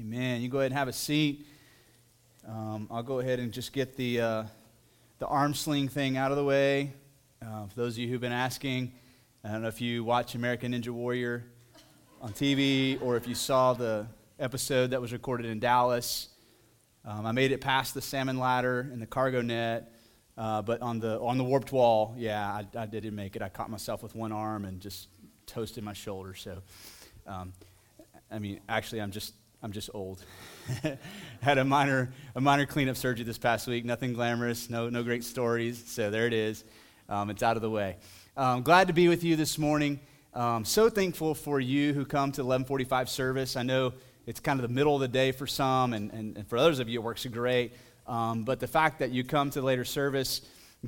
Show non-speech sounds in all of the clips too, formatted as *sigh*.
Amen. You go ahead and have a seat. Um, I'll go ahead and just get the, uh, the arm sling thing out of the way. Uh, for those of you who've been asking, I don't know if you watch American Ninja Warrior on TV or if you saw the episode that was recorded in Dallas. Um, I made it past the salmon ladder and the cargo net, uh, but on the, on the warped wall, yeah, I, I didn't make it. I caught myself with one arm and just toasted my shoulder. So, um, I mean, actually, I'm just I'm just old. *laughs* Had a minor, a minor cleanup surgery this past week. Nothing glamorous, no, no great stories. So there it is. Um, it's out of the way. Um, glad to be with you this morning. Um, so thankful for you who come to 1145 service. I know it's kind of the middle of the day for some, and, and, and for others of you, it works great. Um, but the fact that you come to the later service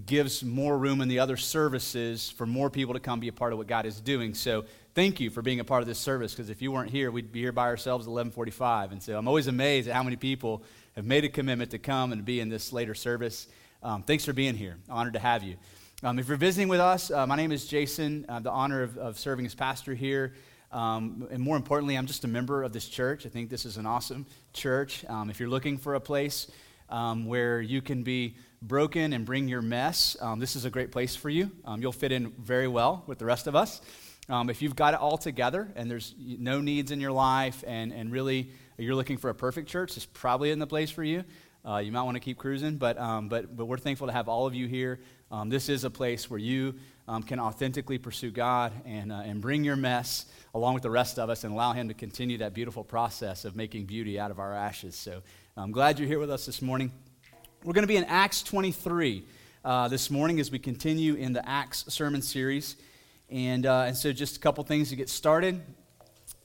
gives more room in the other services for more people to come be a part of what God is doing. So thank you for being a part of this service because if you weren't here, we'd be here by ourselves at 1145. And so I'm always amazed at how many people have made a commitment to come and be in this later service. Um, thanks for being here. Honored to have you. Um, if you're visiting with us, uh, my name is Jason. I have the honor of, of serving as pastor here. Um, and more importantly, I'm just a member of this church. I think this is an awesome church. Um, if you're looking for a place um, where you can be broken and bring your mess, um, this is a great place for you. Um, you'll fit in very well with the rest of us. Um, if you've got it all together and there's no needs in your life and, and really you're looking for a perfect church, it's probably in the place for you. Uh, you might want to keep cruising, but, um, but, but we're thankful to have all of you here. Um, this is a place where you um, can authentically pursue God and, uh, and bring your mess along with the rest of us and allow Him to continue that beautiful process of making beauty out of our ashes. So I'm glad you're here with us this morning. We're going to be in Acts 23 uh, this morning as we continue in the Acts sermon series. And, uh, and so, just a couple things to get started.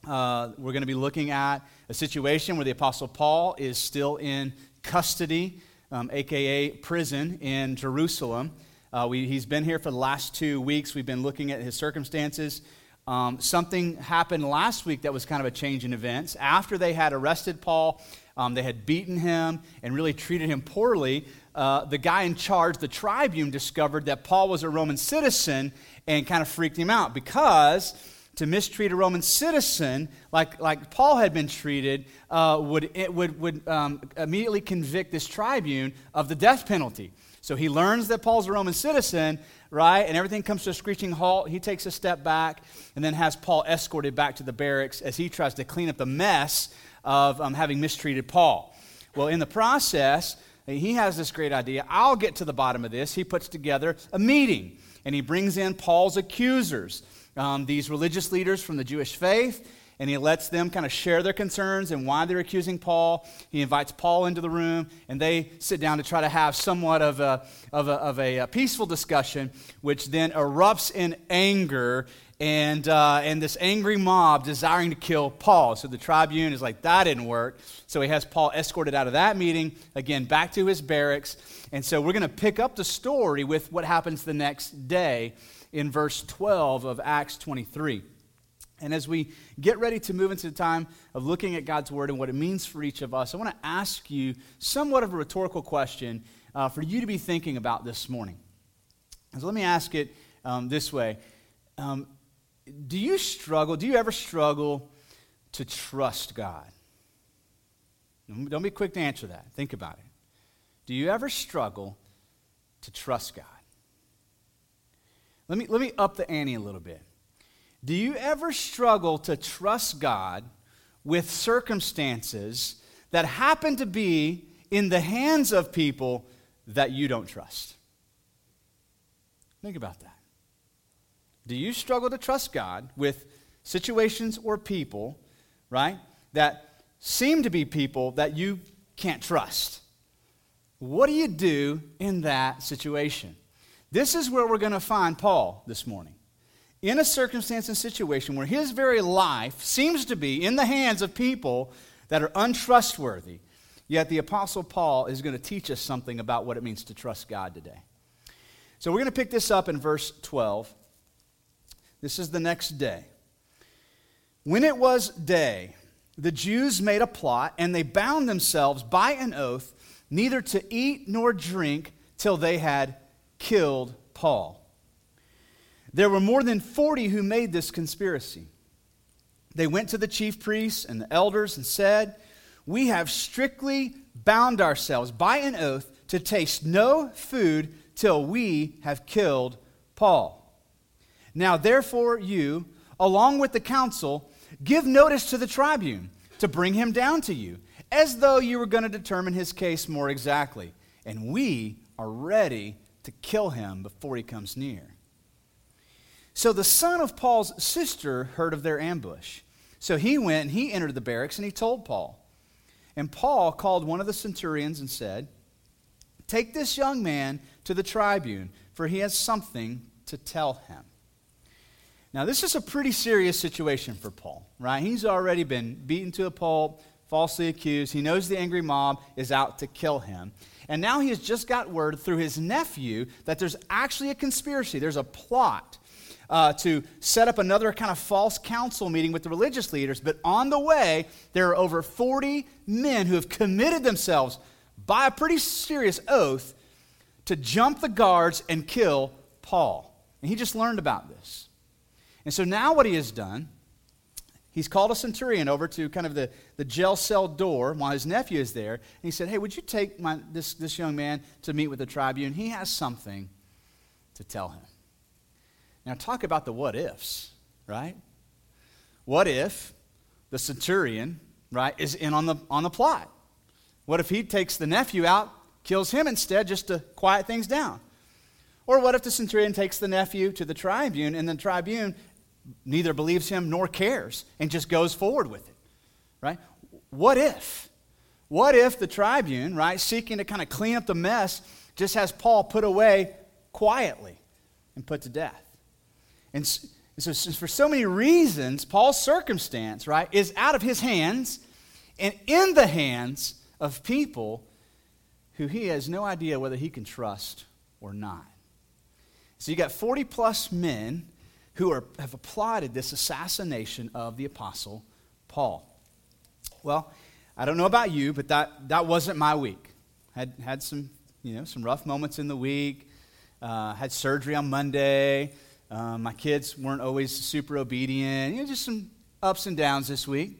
Uh, we're going to be looking at a situation where the Apostle Paul is still in custody, um, aka prison, in Jerusalem. Uh, we, he's been here for the last two weeks. We've been looking at his circumstances. Um, something happened last week that was kind of a change in events. After they had arrested Paul, um, they had beaten him and really treated him poorly. Uh, the guy in charge, the tribune, discovered that Paul was a Roman citizen and kind of freaked him out because to mistreat a Roman citizen like, like Paul had been treated uh, would, it would, would um, immediately convict this tribune of the death penalty. So he learns that Paul's a Roman citizen, right? And everything comes to a screeching halt. He takes a step back and then has Paul escorted back to the barracks as he tries to clean up the mess of um, having mistreated Paul. Well, in the process, he has this great idea. I'll get to the bottom of this. He puts together a meeting and he brings in Paul's accusers, um, these religious leaders from the Jewish faith, and he lets them kind of share their concerns and why they're accusing Paul. He invites Paul into the room, and they sit down to try to have somewhat of a, of a, of a, a peaceful discussion, which then erupts in anger and, uh, and this angry mob desiring to kill Paul. So the tribune is like, that didn't work. So he has Paul escorted out of that meeting, again, back to his barracks. And so we're going to pick up the story with what happens the next day in verse 12 of Acts 23. And as we get ready to move into the time of looking at God's word and what it means for each of us, I want to ask you somewhat of a rhetorical question uh, for you to be thinking about this morning. So let me ask it um, this way um, do you struggle, do you ever struggle to trust God? Don't be quick to answer that. Think about it. Do you ever struggle to trust God? Let me, let me up the ante a little bit. Do you ever struggle to trust God with circumstances that happen to be in the hands of people that you don't trust? Think about that. Do you struggle to trust God with situations or people, right, that seem to be people that you can't trust? What do you do in that situation? This is where we're going to find Paul this morning. In a circumstance and situation where his very life seems to be in the hands of people that are untrustworthy, yet the Apostle Paul is going to teach us something about what it means to trust God today. So we're going to pick this up in verse 12. This is the next day. When it was day, the Jews made a plot, and they bound themselves by an oath neither to eat nor drink till they had killed Paul. There were more than 40 who made this conspiracy. They went to the chief priests and the elders and said, we have strictly bound ourselves by an oath to taste no food till we have killed Paul. Now, therefore, you, along with the council, give notice to the tribune to bring him down to you, as though you were going to determine his case more exactly. And we are ready to kill him before he comes near. So the son of Paul's sister heard of their ambush. So he went and he entered the barracks and he told Paul. And Paul called one of the centurions and said, Take this young man to the tribune, for he has something to tell him. Now, this is a pretty serious situation for Paul, right? He's already been beaten to a pulp, falsely accused. He knows the angry mob is out to kill him. And now he has just got word through his nephew that there's actually a conspiracy, there's a plot. Uh, to set up another kind of false council meeting with the religious leaders. But on the way, there are over 40 men who have committed themselves by a pretty serious oath to jump the guards and kill Paul. And he just learned about this. And so now what he has done, he's called a centurion over to kind of the, the jail cell door while his nephew is there. And he said, Hey, would you take my, this, this young man to meet with the tribune? He has something to tell him. Now, talk about the what ifs, right? What if the centurion, right, is in on the, on the plot? What if he takes the nephew out, kills him instead just to quiet things down? Or what if the centurion takes the nephew to the tribune and the tribune neither believes him nor cares and just goes forward with it, right? What if? What if the tribune, right, seeking to kind of clean up the mess, just has Paul put away quietly and put to death? And so, for so many reasons, Paul's circumstance, right, is out of his hands and in the hands of people who he has no idea whether he can trust or not. So you got 40 plus men who are, have applauded this assassination of the Apostle Paul. Well, I don't know about you, but that, that wasn't my week. Had, had some, you know, some rough moments in the week. Uh, had surgery on Monday. Um, my kids weren't always super obedient. You know, just some ups and downs this week.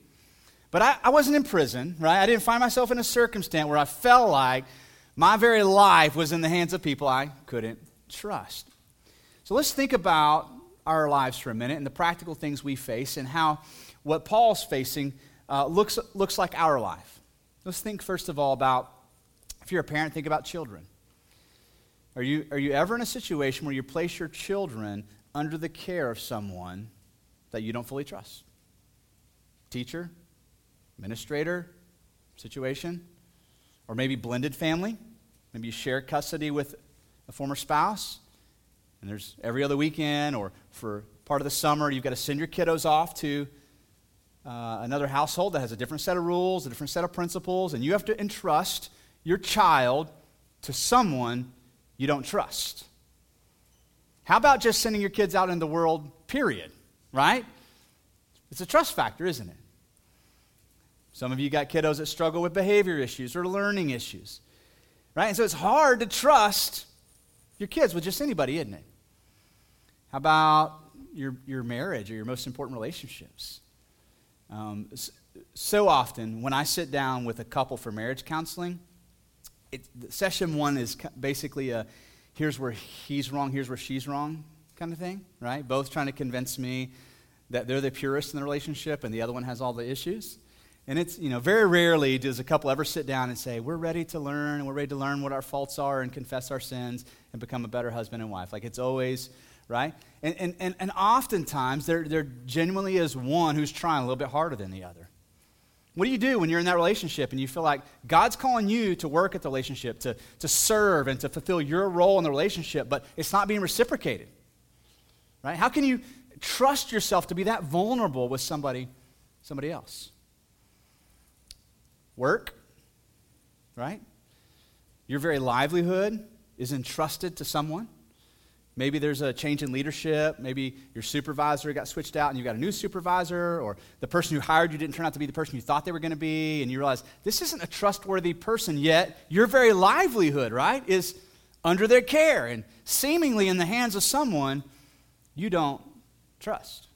But I, I wasn't in prison, right? I didn't find myself in a circumstance where I felt like my very life was in the hands of people I couldn't trust. So let's think about our lives for a minute and the practical things we face and how what Paul's facing uh, looks, looks like our life. Let's think, first of all, about if you're a parent, think about children. Are you, are you ever in a situation where you place your children under the care of someone that you don't fully trust? Teacher, administrator, situation, or maybe blended family? Maybe you share custody with a former spouse? And there's every other weekend or for part of the summer, you've got to send your kiddos off to uh, another household that has a different set of rules, a different set of principles, and you have to entrust your child to someone you don't trust. How about just sending your kids out in the world, period? Right? It's a trust factor, isn't it? Some of you got kiddos that struggle with behavior issues or learning issues. Right? And so it's hard to trust your kids with just anybody, isn't it? How about your, your marriage or your most important relationships? Um, so often, when I sit down with a couple for marriage counseling, it, session one is basically a here's where he's wrong, here's where she's wrong kind of thing, right? Both trying to convince me that they're the purest in the relationship and the other one has all the issues. And it's, you know, very rarely does a couple ever sit down and say, we're ready to learn and we're ready to learn what our faults are and confess our sins and become a better husband and wife. Like it's always, right? And, and, and, and oftentimes, there, there genuinely is one who's trying a little bit harder than the other. What do you do when you're in that relationship and you feel like God's calling you to work at the relationship, to, to serve and to fulfill your role in the relationship, but it's not being reciprocated? Right? How can you trust yourself to be that vulnerable with somebody, somebody else? Work, right? Your very livelihood is entrusted to someone. Maybe there's a change in leadership. Maybe your supervisor got switched out and you got a new supervisor, or the person who hired you didn't turn out to be the person you thought they were going to be, and you realize this isn't a trustworthy person yet. Your very livelihood, right, is under their care and seemingly in the hands of someone you don't trust.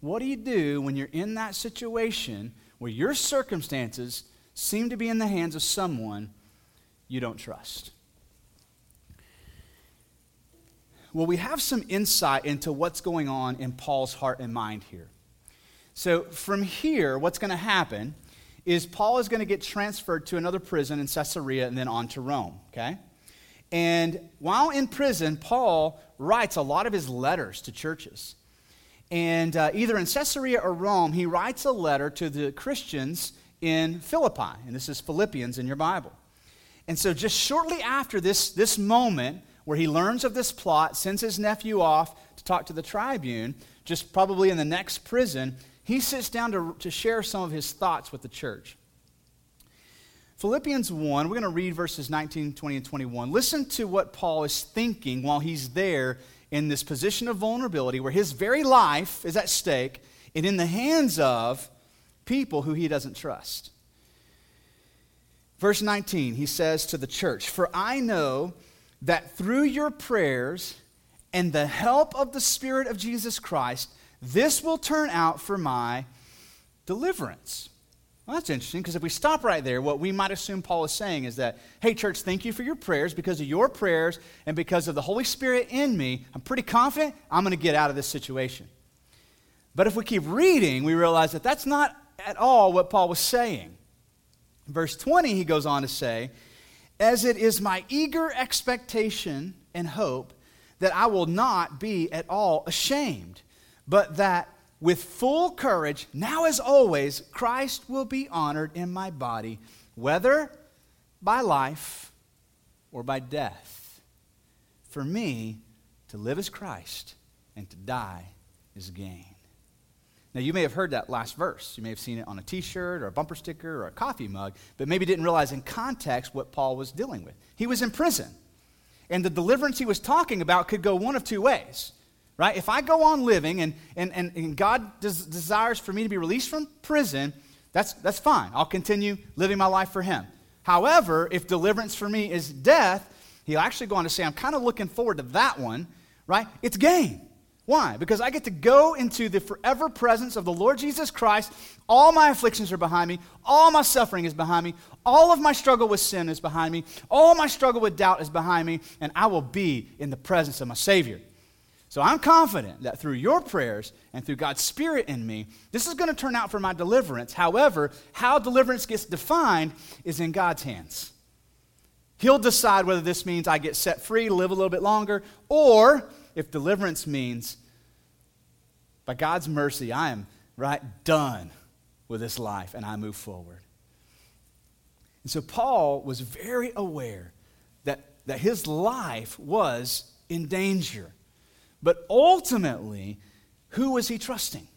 What do you do when you're in that situation where your circumstances seem to be in the hands of someone you don't trust? Well, we have some insight into what's going on in Paul's heart and mind here. So, from here, what's going to happen is Paul is going to get transferred to another prison in Caesarea and then on to Rome, okay? And while in prison, Paul writes a lot of his letters to churches. And uh, either in Caesarea or Rome, he writes a letter to the Christians in Philippi. And this is Philippians in your Bible. And so, just shortly after this, this moment where he learns of this plot, sends his nephew off to talk to the tribune, just probably in the next prison, he sits down to, to share some of his thoughts with the church. Philippians 1, we're going to read verses 19, 20, and 21. Listen to what Paul is thinking while he's there in this position of vulnerability where his very life is at stake and in the hands of people who he doesn't trust. Verse 19, he says to the church, For I know that through your prayers and the help of the Spirit of Jesus Christ, this will turn out for my deliverance. Well, that's interesting because if we stop right there, what we might assume Paul is saying is that, hey, church, thank you for your prayers. Because of your prayers and because of the Holy Spirit in me, I'm pretty confident I'm going to get out of this situation. But if we keep reading, we realize that that's not at all what Paul was saying. In verse 20, he goes on to say, As it is my eager expectation and hope that I will not be at all ashamed, but that with full courage, now as always, Christ will be honored in my body, whether by life or by death. For me, to live is Christ, and to die is gain. Now, you may have heard that last verse. You may have seen it on a t shirt or a bumper sticker or a coffee mug, but maybe didn't realize in context what Paul was dealing with. He was in prison, and the deliverance he was talking about could go one of two ways right? If I go on living and, and, and, and God des- desires for me to be released from prison, that's, that's fine. I'll continue living my life for Him. However, if deliverance for me is death, he'll actually go on to say, I'm kind of looking forward to that one, right? It's gain. Why? Because I get to go into the forever presence of the Lord Jesus Christ. All my afflictions are behind me. All my suffering is behind me. All of my struggle with sin is behind me. All my struggle with doubt is behind me. And I will be in the presence of my Savior. So I'm confident that through your prayers and through God's Spirit in me, this is going to turn out for my deliverance. However, how deliverance gets defined is in God's hands. He'll decide whether this means I get set free, live a little bit longer, or if deliverance means, by God's mercy, I am right done with this life and I move forward. And so Paul was very aware that, that his life was in danger. But ultimately, who was he trusting?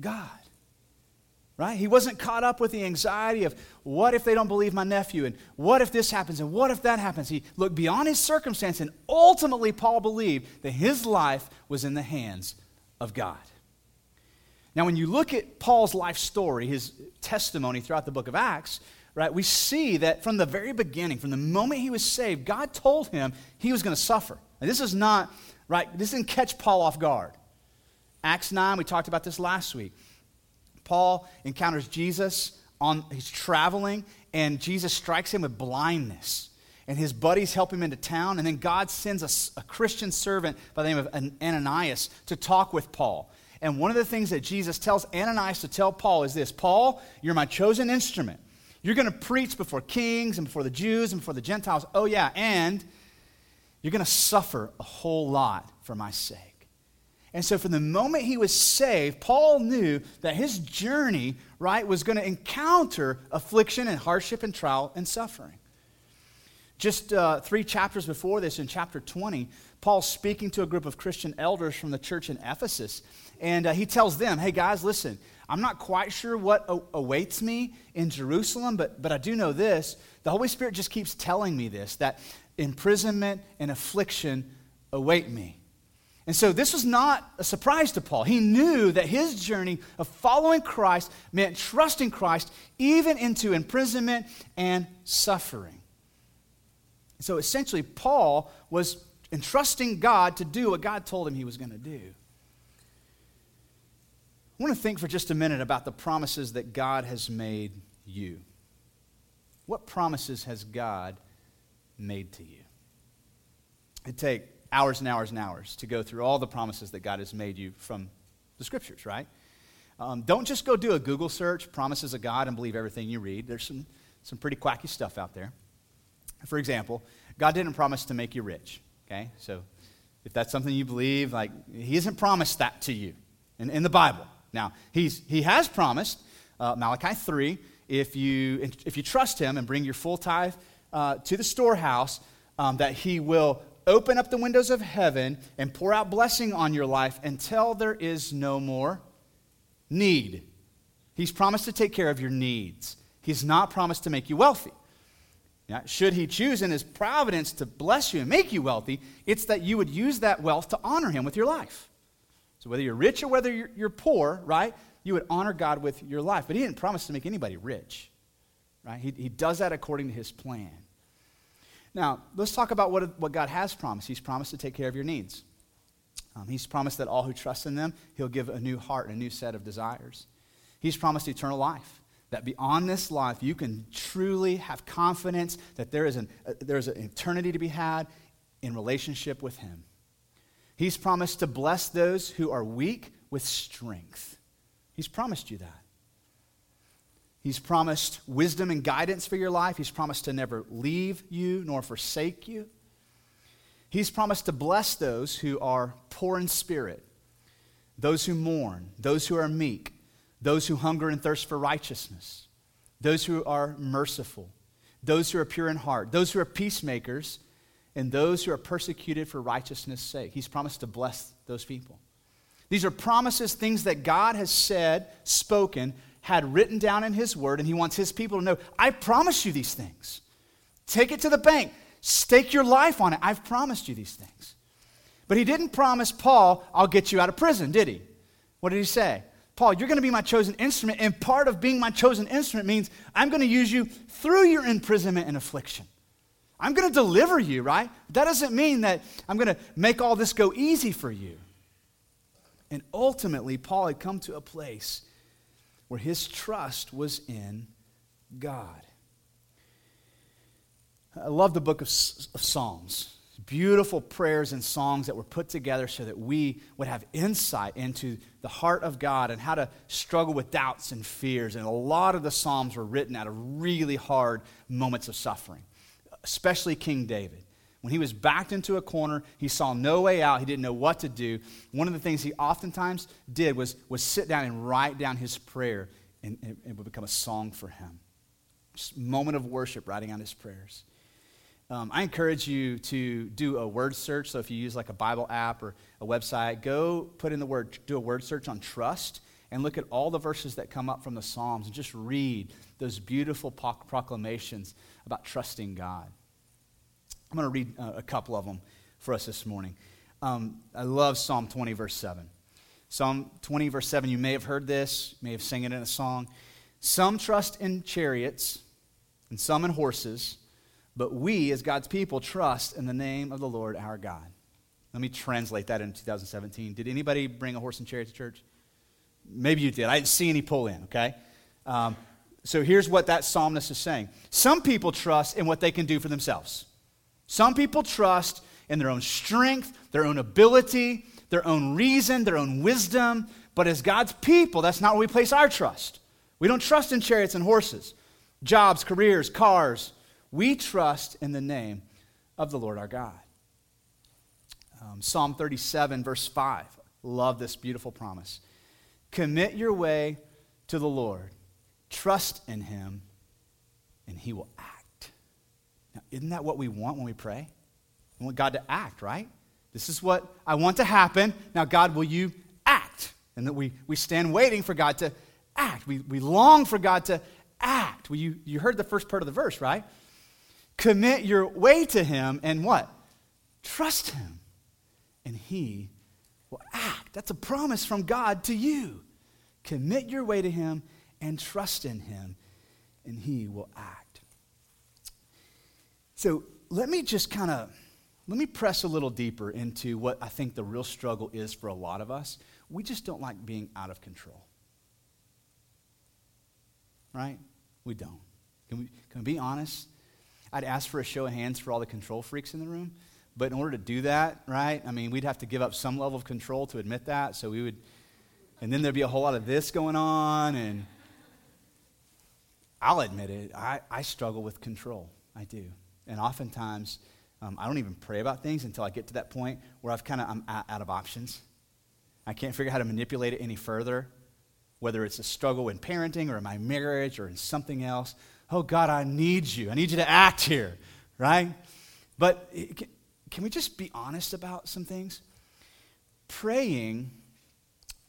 God. Right? He wasn't caught up with the anxiety of what if they don't believe my nephew and what if this happens and what if that happens. He looked beyond his circumstance and ultimately Paul believed that his life was in the hands of God. Now, when you look at Paul's life story, his testimony throughout the book of Acts, right, we see that from the very beginning, from the moment he was saved, God told him he was going to suffer. And this is not right? This didn't catch Paul off guard. Acts 9, we talked about this last week. Paul encounters Jesus on he's traveling and Jesus strikes him with blindness. And his buddies help him into town and then God sends a, a Christian servant by the name of Ananias to talk with Paul. And one of the things that Jesus tells Ananias to tell Paul is this Paul, you're my chosen instrument. You're going to preach before kings and before the Jews and before the Gentiles. Oh, yeah, and you're going to suffer a whole lot for my sake. And so, from the moment he was saved, Paul knew that his journey, right, was going to encounter affliction and hardship and trial and suffering. Just uh, three chapters before this, in chapter 20, Paul's speaking to a group of Christian elders from the church in Ephesus. And uh, he tells them, hey, guys, listen, I'm not quite sure what a- awaits me in Jerusalem, but, but I do know this. The Holy Spirit just keeps telling me this that imprisonment and affliction await me. And so this was not a surprise to Paul. He knew that his journey of following Christ meant trusting Christ even into imprisonment and suffering. So essentially, Paul was entrusting God to do what God told him he was going to do. I want to think for just a minute about the promises that God has made you. What promises has God made to you? It'd take hours and hours and hours to go through all the promises that God has made you from the scriptures, right? Um, don't just go do a Google search, promises of God, and believe everything you read. There's some, some pretty quacky stuff out there. For example, God didn't promise to make you rich, okay? So if that's something you believe, like, He hasn't promised that to you in, in the Bible. Now, he's, He has promised, uh, Malachi 3, if you, if you trust Him and bring your full tithe uh, to the storehouse, um, that He will open up the windows of heaven and pour out blessing on your life until there is no more need. He's promised to take care of your needs. He's not promised to make you wealthy. Should he choose in his providence to bless you and make you wealthy, it's that you would use that wealth to honor him with your life. So whether you're rich or whether you're, you're poor, right, you would honor God with your life. But he didn't promise to make anybody rich, right? He, he does that according to his plan. Now, let's talk about what, what God has promised. He's promised to take care of your needs. Um, he's promised that all who trust in them, he'll give a new heart, and a new set of desires. He's promised eternal life, that beyond this life, you can truly have confidence that there is an, uh, there is an eternity to be had in relationship with him. He's promised to bless those who are weak with strength. He's promised you that. He's promised wisdom and guidance for your life. He's promised to never leave you nor forsake you. He's promised to bless those who are poor in spirit, those who mourn, those who are meek, those who hunger and thirst for righteousness, those who are merciful, those who are pure in heart, those who are peacemakers, and those who are persecuted for righteousness' sake. He's promised to bless those people. These are promises, things that God has said, spoken, had written down in His Word, and He wants His people to know I promise you these things. Take it to the bank, stake your life on it. I've promised you these things. But He didn't promise Paul, I'll get you out of prison, did He? What did He say? Paul, you're going to be my chosen instrument, and part of being my chosen instrument means I'm going to use you through your imprisonment and affliction. I'm going to deliver you, right? That doesn't mean that I'm going to make all this go easy for you. And ultimately, Paul had come to a place where his trust was in God. I love the book of, Psalms. Beautiful prayers and songs that were put together so that we would have insight into the heart of God and how to struggle with doubts and fears. And a lot of the Psalms were written out of really hard moments of suffering, especially King David. When he was backed into a corner, he saw no way out, he didn't know what to do. One of the things he oftentimes did was, was sit down and write down his prayer, and, it would become a song for him. Just moment of worship, writing out his prayers. Um, I encourage you to do a word search. So if you use like a Bible app or a website, go put in the word, do a word search on trust and look at all the verses that come up from the Psalms and just read those beautiful proclamations about trusting God. I'm going to read uh, a couple of them for us this morning. Um, I love Psalm 20, verse 7. Psalm 20, verse 7, you may have heard this, you may have sang it in a song. Some trust in chariots and some in horses, but we, as God's people, trust in the name of the Lord our God. Let me translate that in 2017. Did anybody bring a horse and chariot to church? Maybe you did. I didn't see any pull in, okay? Um, so here's what that psalmist is saying Some people trust in what they can do for themselves. Some people trust in their own strength, their own ability, their own reason, their own wisdom. But as God's people, that's not where we place our trust. We don't trust in chariots and horses, jobs, careers, cars. We trust in the name of the Lord our God. Um, Psalm 37, verse 5. Love this beautiful promise. Commit your way to the Lord, trust in him, and he will act. Now, isn't that what we want when we pray? We want God to act, right? This is what I want to happen. Now, God, will you act? And that we, we stand waiting for God to act. We, we long for God to act. Well, you, you heard the first part of the verse, right? Commit your way to Him and what? Trust Him. And He will act. That's a promise from God to you. Commit your way to Him and trust in Him, and He will act. So let me just kind of let me press a little deeper into what I think the real struggle is for a lot of us. We just don't like being out of control. right? We don't. Can we, can we be honest? I'd ask for a show of hands for all the control freaks in the room. But in order to do that, right, I mean, we'd have to give up some level of control to admit that. So we would, and then there'd be a whole lot of this going on. And I'll admit it, I, I struggle with control. I do. And oftentimes, um, I don't even pray about things until I get to that point where I've kind of, I'm out of options. I can't figure out how to manipulate it any further, whether it's a struggle in parenting or in my marriage or in something else. Oh, God, I need you. I need you to act here, right? But can we just be honest about some things? Praying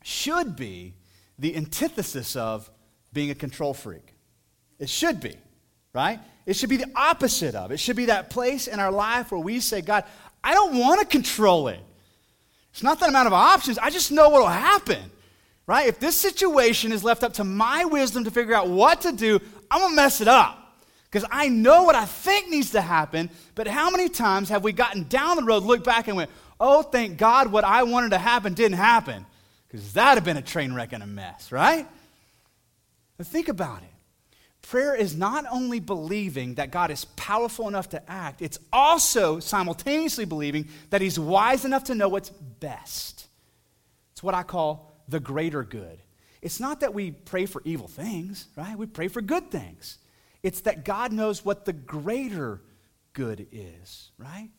should be the antithesis of being a control freak. It should be, right? It should be the opposite of. It should be that place in our life where we say, God, I don't want to control it. It's not that I'm of options. I just know what will happen, right? If this situation is left up to my wisdom to figure out what to do, I'm going to mess it up because I know what I think needs to happen, but how many times have we gotten down the road, looked back, and went, oh, thank God what I wanted to happen didn't happen? Because that would have been a train wreck and a mess, right? But think about it. Prayer is not only believing that God is powerful enough to act, it's also simultaneously believing that He's wise enough to know what's best. It's what I call the greater good. It's not that we pray for evil things, right? We pray for good things. It's that God knows what the greater good is, right?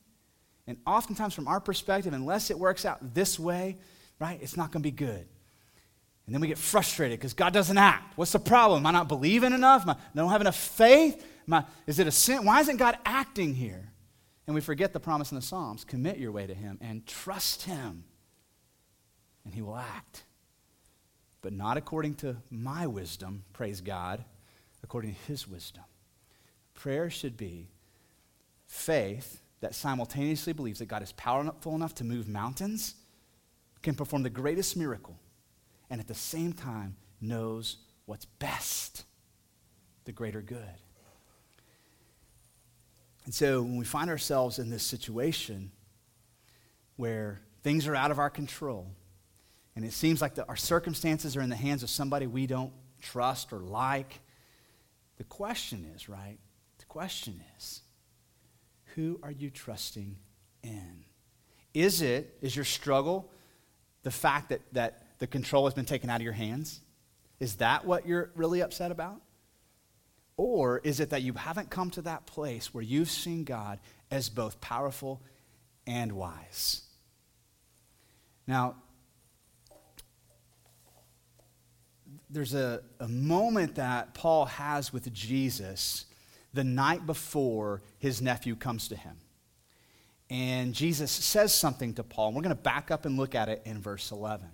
And oftentimes, from our perspective, unless it works out this way, right, it's not going to be good. And then we get frustrated because God doesn't act. What's the problem? Am I not believing enough? Am I, don't have enough faith? I, is it a sin? Why isn't God acting here? And we forget the promise in the Psalms commit your way to Him and trust Him, and He will act. But not according to my wisdom, praise God, according to his wisdom. Prayer should be faith that simultaneously believes that God is powerful enough to move mountains, can perform the greatest miracle, and at the same time knows what's best, the greater good. And so when we find ourselves in this situation where things are out of our control, and it seems like the, our circumstances are in the hands of somebody we don't trust or like, the question is, right? The question is, who are you trusting in? Is it, is your struggle the fact that, that the control has been taken out of your hands? Is that what you're really upset about? Or is it that you haven't come to that place where you've seen God as both powerful and wise? Now, there's a, a moment that Paul has with Jesus the night before his nephew comes to him. And Jesus says something to Paul. And we're going to back up and look at it in verse 11.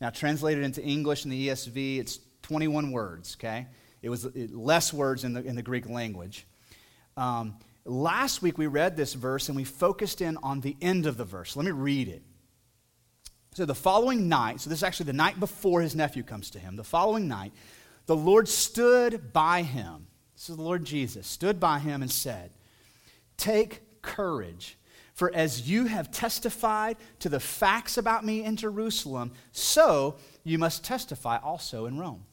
Now, translated into English in the ESV, it's 21 words, okay? It was less words in the, in the Greek language. Um, last week we read this verse and we focused in on the end of the verse. Let me read it. So the following night, so this is actually the night before his nephew comes to him, the following night, the Lord stood by him. This is the Lord Jesus, stood by him and said, Take courage, for as you have testified to the facts about me in Jerusalem, so you must testify also in Rome.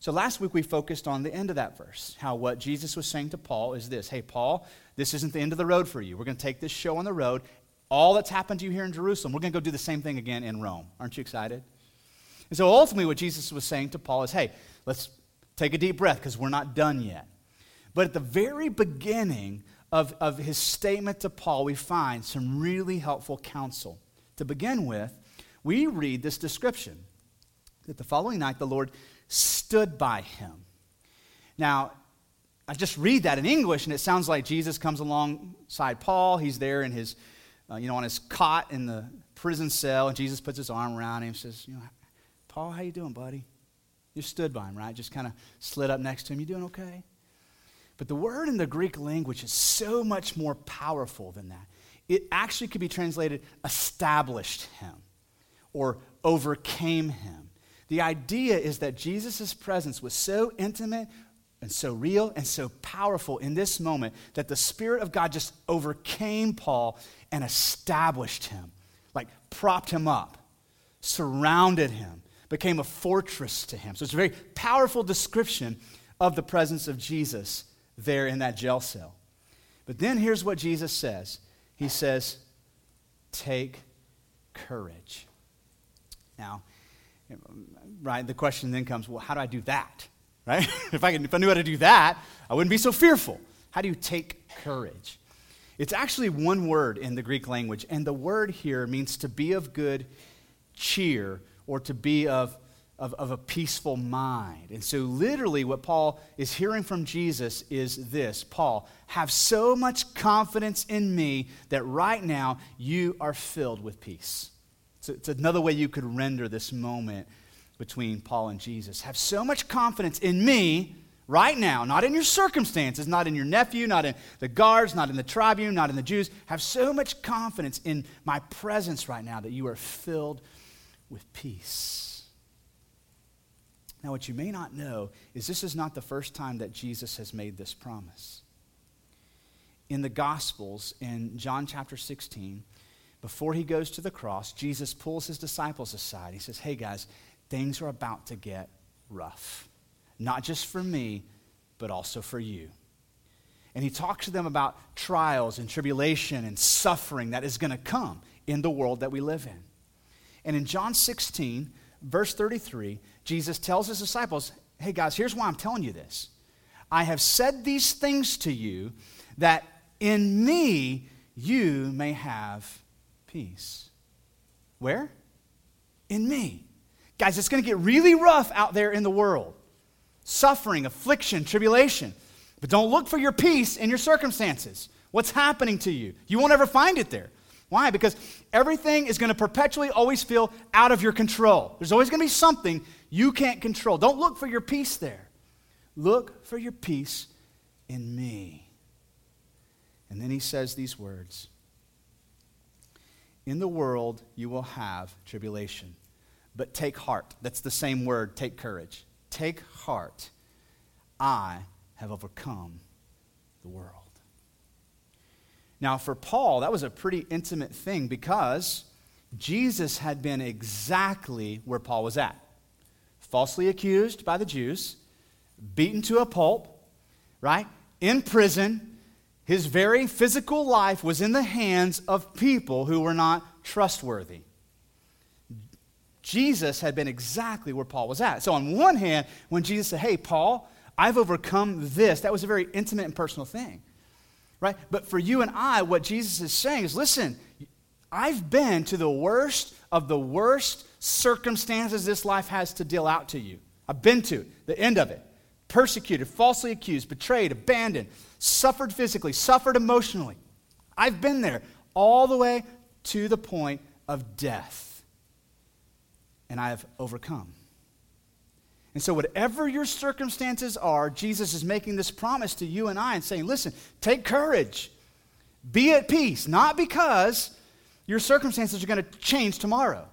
So last week we focused on the end of that verse, how what Jesus was saying to Paul is this Hey, Paul, this isn't the end of the road for you. We're going to take this show on the road, all that's happened to you here in Jerusalem, we're going to go do the same thing again in Rome. Aren't you excited? And so ultimately, what Jesus was saying to Paul is hey, let's take a deep breath because we're not done yet. But at the very beginning of, of his statement to Paul, we find some really helpful counsel. To begin with, we read this description that the following night the Lord stood by him. Now, I just read that in English, and it sounds like Jesus comes alongside Paul. He's there in his uh, you know, on his cot in the prison cell, and Jesus puts his arm around him and says, you know, Paul, how you doing, buddy? You stood by him, right? Just kind of slid up next to him. You doing okay? But the word in the Greek language is so much more powerful than that. It actually could be translated established him or overcame him. The idea is that Jesus' presence was so intimate and so real and so powerful in this moment that the Spirit of God just overcame Paul and established him, like propped him up, surrounded him, became a fortress to him. So it's a very powerful description of the presence of Jesus there in that jail cell. But then here's what Jesus says He says, Take courage. Now, right, the question then comes, well, how do I do that? Right? *laughs* if, I can, if I knew how to do that, I wouldn't be so fearful. How do you take courage? It's actually one word in the Greek language, and the word here means to be of good cheer or to be of, of, of, a peaceful mind. And so, literally, what Paul is hearing from Jesus is this Paul, have so much confidence in me that right now you are filled with peace. It's another way you could render this moment between Paul and Jesus. Have so much confidence in me right now, not in your circumstances, not in your nephew, not in the guards, not in the tribune, not in the Jews. Have so much confidence in my presence right now that you are filled with peace. Now, what you may not know is this is not the first time that Jesus has made this promise. In the Gospels, in John chapter 16, before he goes to the cross, Jesus pulls his disciples aside. He says, Hey guys, things are about to get rough. Not just for me, but also for you. And he talks to them about trials and tribulation and suffering that is going to come in the world that we live in. And in John 16, verse 33, Jesus tells his disciples, Hey guys, here's why I'm telling you this. I have said these things to you that in me you may have peace. Where? In me. Guys, it's going to get really rough out there in the world suffering, affliction, tribulation. But don't look for your peace in your circumstances. What's happening to you? You won't ever find it there. Why? Because everything is going to perpetually always feel out of your control. There's always going to be something you can't control. Don't look for your peace there. Look for your peace in me. And then he says these words In the world you will have tribulation, but take heart. That's the same word, take courage. Take heart. I have overcome the world. Now, for Paul, that was a pretty intimate thing because Jesus had been exactly where Paul was at falsely accused by the Jews, beaten to a pulp, right? In prison. His very physical life was in the hands of people who were not trustworthy. Jesus had been exactly where Paul was at. So, on one hand, when Jesus said, Hey, Paul, I've overcome this, that was a very intimate and personal thing right? But for you and I, what Jesus is saying is listen, I've been to the worst of the worst circumstances this life has to deal out to you. I've been to the end of it. Persecuted, falsely accused, betrayed, abandoned, suffered physically, suffered emotionally. I've been there all the way to the point of death. And I have overcome. And so, whatever your circumstances are, Jesus is making this promise to you and I and saying, listen, take courage. Be at peace, not because your circumstances are going to change tomorrow,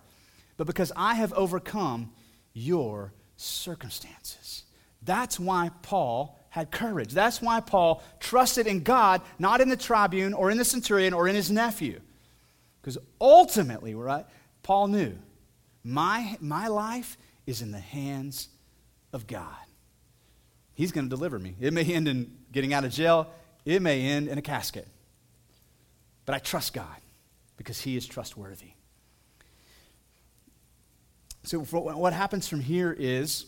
but because I have overcome your circumstances. That's why Paul had courage. That's why Paul trusted in God, not in the tribune or in the centurion or in his nephew. Because ultimately, right, Paul knew my, my life is in the hands of God. He's going to deliver me. It may end in getting out of jail, it may end in a casket. But I trust God because He is trustworthy. So, what happens from here is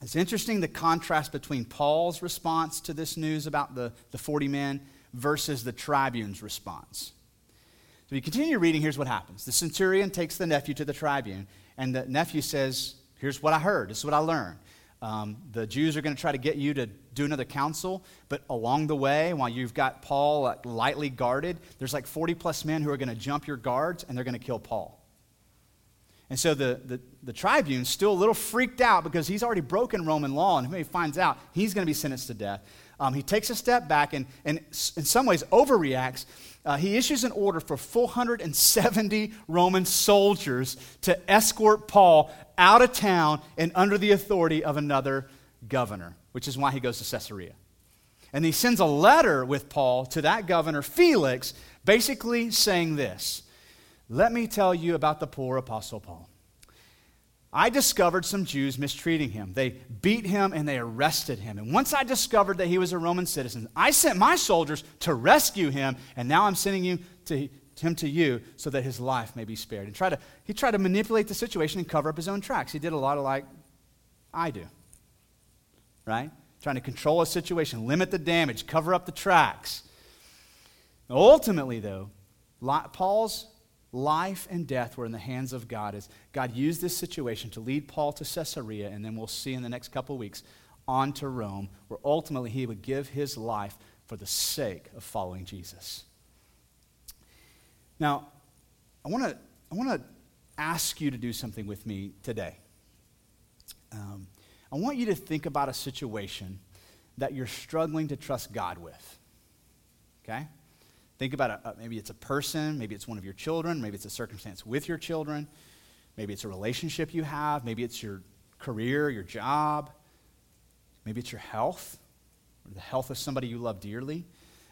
it's interesting the contrast between Paul's response to this news about the, the 40 men versus the tribune's response. So, you continue reading, here's what happens. The centurion takes the nephew to the tribune, and the nephew says, Here's what I heard, this is what I learned. Um, the Jews are going to try to get you to do another council, but along the way, while you've got Paul lightly guarded, there's like 40 plus men who are going to jump your guards and they're going to kill Paul. And so the, the, the tribune's still a little freaked out because he's already broken Roman law, and when he finds out, he's going to be sentenced to death. Um, he takes a step back and, and in some ways overreacts uh, he issues an order for 470 Roman soldiers to escort Paul out of town and under the authority of another governor, which is why he goes to Caesarea. And he sends a letter with Paul to that governor, Felix, basically saying this Let me tell you about the poor Apostle Paul. I discovered some Jews mistreating him. They beat him and they arrested him. And once I discovered that he was a Roman citizen, I sent my soldiers to rescue him, and now I'm sending you to, him to you so that his life may be spared. And try to, he tried to manipulate the situation and cover up his own tracks. He did a lot of like I do, right? Trying to control a situation, limit the damage, cover up the tracks. Ultimately, though, Paul's life and death were in the hands of God as God used this situation to lead Paul to Caesarea, and then we'll see in the next couple weeks on to Rome, where ultimately he would give his life for the sake of following Jesus. Now, I want to I want to ask you to do something with me today. Um, I want you to think about a situation that you're struggling to trust God with. Okay? Think about. Uh, maybe it's a person, maybe it's one of your children, maybe it's a circumstance with your children, maybe it's a relationship you have, maybe it's your career, your job, maybe it's your health or the health of somebody you love dearly.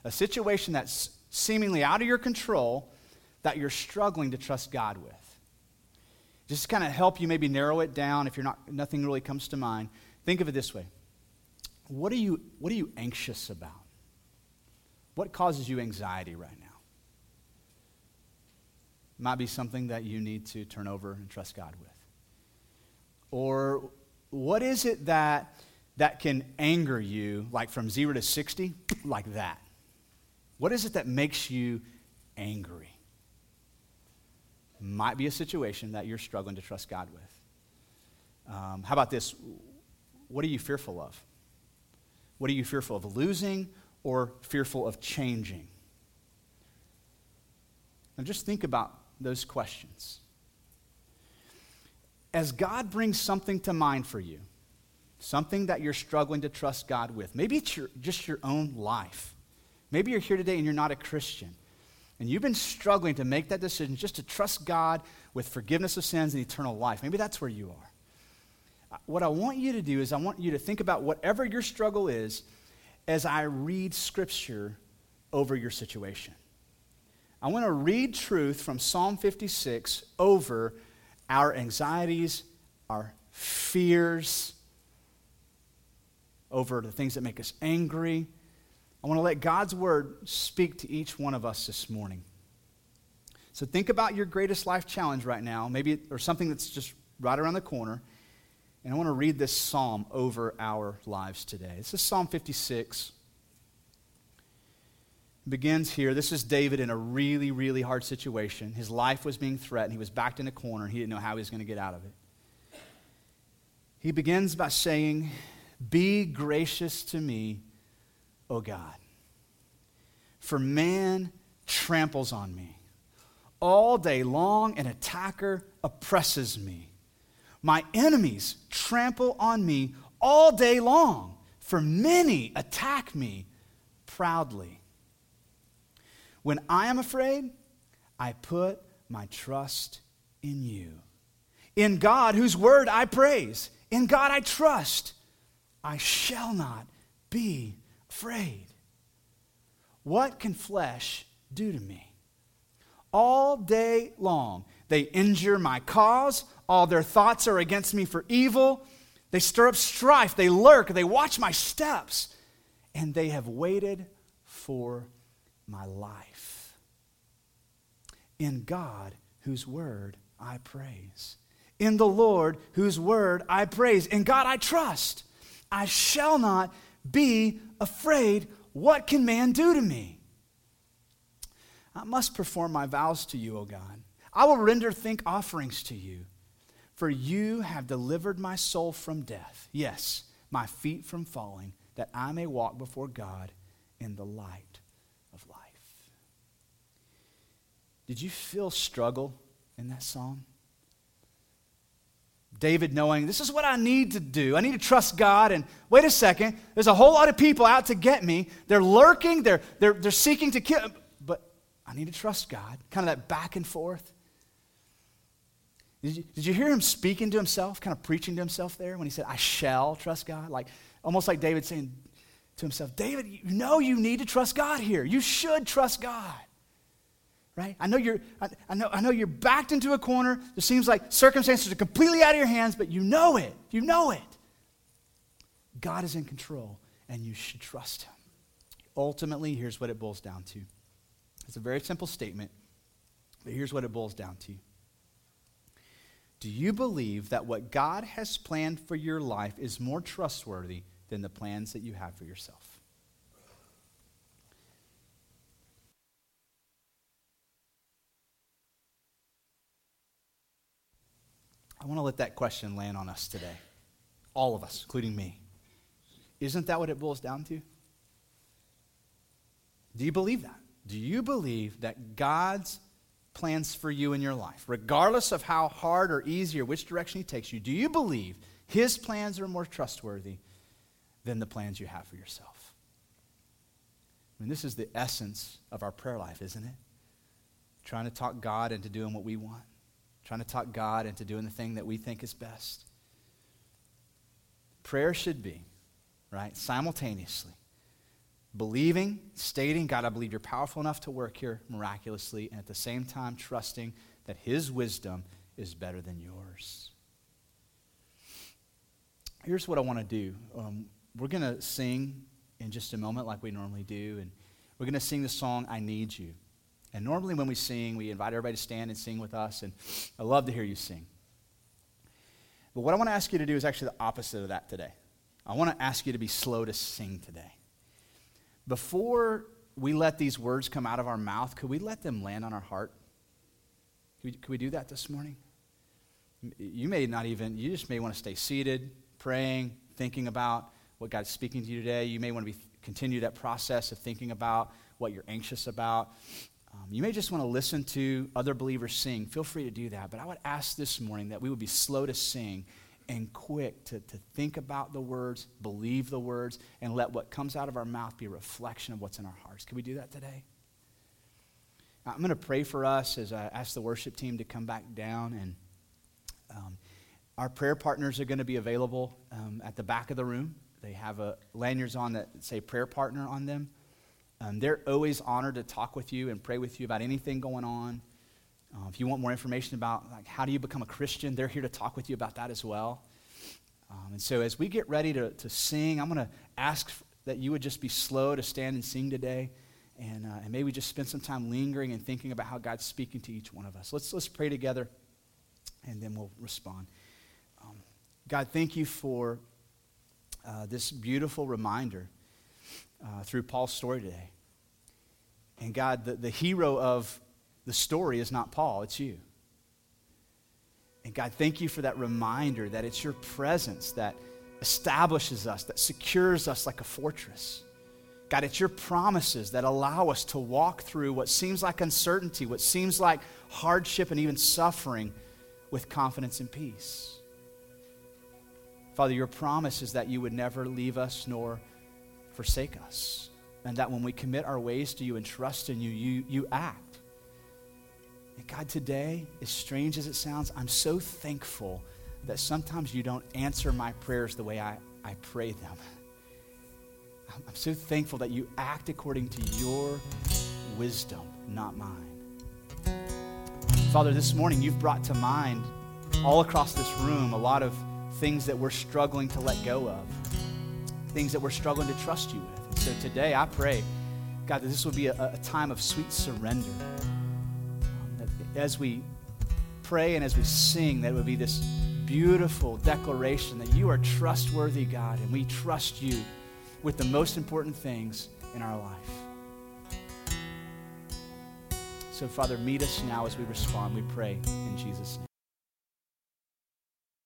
A situation that's seemingly out of your control that you're struggling to trust God with. Just kind of help you maybe narrow it down if you're not nothing really comes to mind. Think of it this way. What are you what are you anxious about? What causes you anxiety right now? Might be something that you need to turn over and trust God with. Or what is it that, that can anger you, like from zero to 60, *clears throat* like that? What is it that makes you angry? Might be a situation that you're struggling to trust God with. Um, how about this? What are you fearful of? What are you fearful of losing or fearful of changing? Now, just think about those questions. As God brings something to mind for you, something that you're struggling to trust God with, maybe it's your, just your own life. Maybe you're here today and you're not a Christian, and you've been struggling to make that decision just to trust God with forgiveness of sins and eternal life. Maybe that's where you are. Uh, what I want you to do is, I want you to think about whatever your struggle is as I read Scripture over your situation. I want to read truth from Psalm 56 over our anxieties, our fears, over the things that make us angry. I want to let God's word speak to each one of us this morning. So think about your greatest life challenge right now, maybe or something that's just right around the corner. And I want to read this psalm over our lives today. This is Psalm 56. It begins here. This is David in a really, really hard situation. His life was being threatened. He was backed in a corner. He didn't know how he was going to get out of it. He begins by saying, Be gracious to me, O God, for man tramples on me. All day long, an attacker oppresses me. My enemies trample on me all day long, for many attack me proudly. When I am afraid, I put my trust in you. In God, whose word I praise, in God I trust, I shall not be afraid. What can flesh do to me? All day long, they injure my cause. All their thoughts are against me for evil. They stir up strife. They lurk. They watch my steps. And they have waited for my life. In God, whose word I praise. In the Lord, whose word I praise. In God I trust. I shall not be afraid. What can man do to me? I must perform my vows to you, O God. I will render thank offerings to you, for you have delivered my soul from death, yes, my feet from falling, that I may walk before God in the light of life. Did you feel struggle in that song? David knowing this is what I need to do. I need to trust God. And wait a second, there's a whole lot of people out to get me. They're lurking, they're, they're, they're seeking to kill. But I need to trust God. Kind of that back and forth. Did you, did you hear him speaking to himself, kind of preaching to himself there when he said, I shall trust God? Like, almost like David saying to himself, David, you know you need to trust God here. You should trust God. right? I know you're, I, I, know, I know you're backed into a corner. It seems like circumstances are completely out of your hands, but you know it. You know it. God is in control, and you should trust him. Ultimately, here's what it boils down to. It's a very simple statement, but here's what it boils down to. Do you believe that what God has planned for your life is more trustworthy than the plans that you have for yourself? I want to let that question land on us today. All of us, including me. Isn't that what it boils down to? Do you believe that? Do you believe that God's plans for you in your life, regardless of how hard or easy or which direction He takes you, do you believe His plans are more trustworthy than the plans you have for yourself? I mean, this is the essence of our prayer life, isn't it? Trying to talk God into doing what we want, trying to talk God into doing the thing that we think is best. Prayer should be, right, simultaneously believing, stating, God, I believe you're powerful enough to work here miraculously, and at the same time trusting that His wisdom is better than yours. Here's what I want to do. Um, we're going to sing in just a moment, like we normally do, and we're going to sing the song, I Need You. And normally, when we sing, we invite everybody to stand and sing with us, and I love to hear you sing. But what I want to ask you to do is actually the opposite of that today. I want to ask you to be slow to sing today before we let these words come out of our mouth, could we let them land on our heart? Could we, could we do that this morning? You may not even, you just may want to stay seated, praying, thinking about what God's speaking to you today. You may want to be, continue that process of thinking about what you're anxious about. Um, you may just want to listen to other believers sing. Feel free to do that. But I would ask this morning that we would be slow to sing and quick to, to think about the words, believe the words, and let what comes out of our mouth be a reflection of what's in our hearts. Can we do that today? I'm going to pray for us as I ask the worship team to come back down. And um, our prayer partners are going to be available um, at the back of the room. They have a lanyards on that say prayer partner on them. Um, they're always honored to talk with you and pray with you about anything going on. Uh, if you want more information about like how do you become a Christian, they're here to talk with you about that as well. Um, and so as we get ready to, to sing, I'm going to ask that you would just be slow to stand and sing today. And, uh, and maybe just spend some time lingering and thinking about how God's speaking to each one of us. Let's, let's pray together, and then we'll respond. Um, God, thank you for uh, this beautiful reminder uh, through Paul's story today. And God, the, the hero of the story is not Paul, it's you. And God, thank you for that reminder that it's your presence that establishes us, that secures us like a fortress. God, it's your promises that allow us to walk through what seems like uncertainty, what seems like hardship and even suffering with confidence and peace. Father, your promise is that you would never leave us nor forsake us, and that when we commit our ways to you and trust in you, you, you act. And God, today, as strange as it sounds, I'm so thankful that sometimes you don't answer my prayers the way I, I pray them. I'm so thankful that you act according to your wisdom, not mine. Father, this morning you've brought to mind all across this room a lot of things that we're struggling to let go of, things that we're struggling to trust you with. And so today I pray, God, that this will be a, a time of sweet surrender as we pray and as we sing, that would be this beautiful declaration that you are trustworthy, God, and we trust you with the most important things in our life. So, Father, meet us now as we respond. We pray in Jesus' name.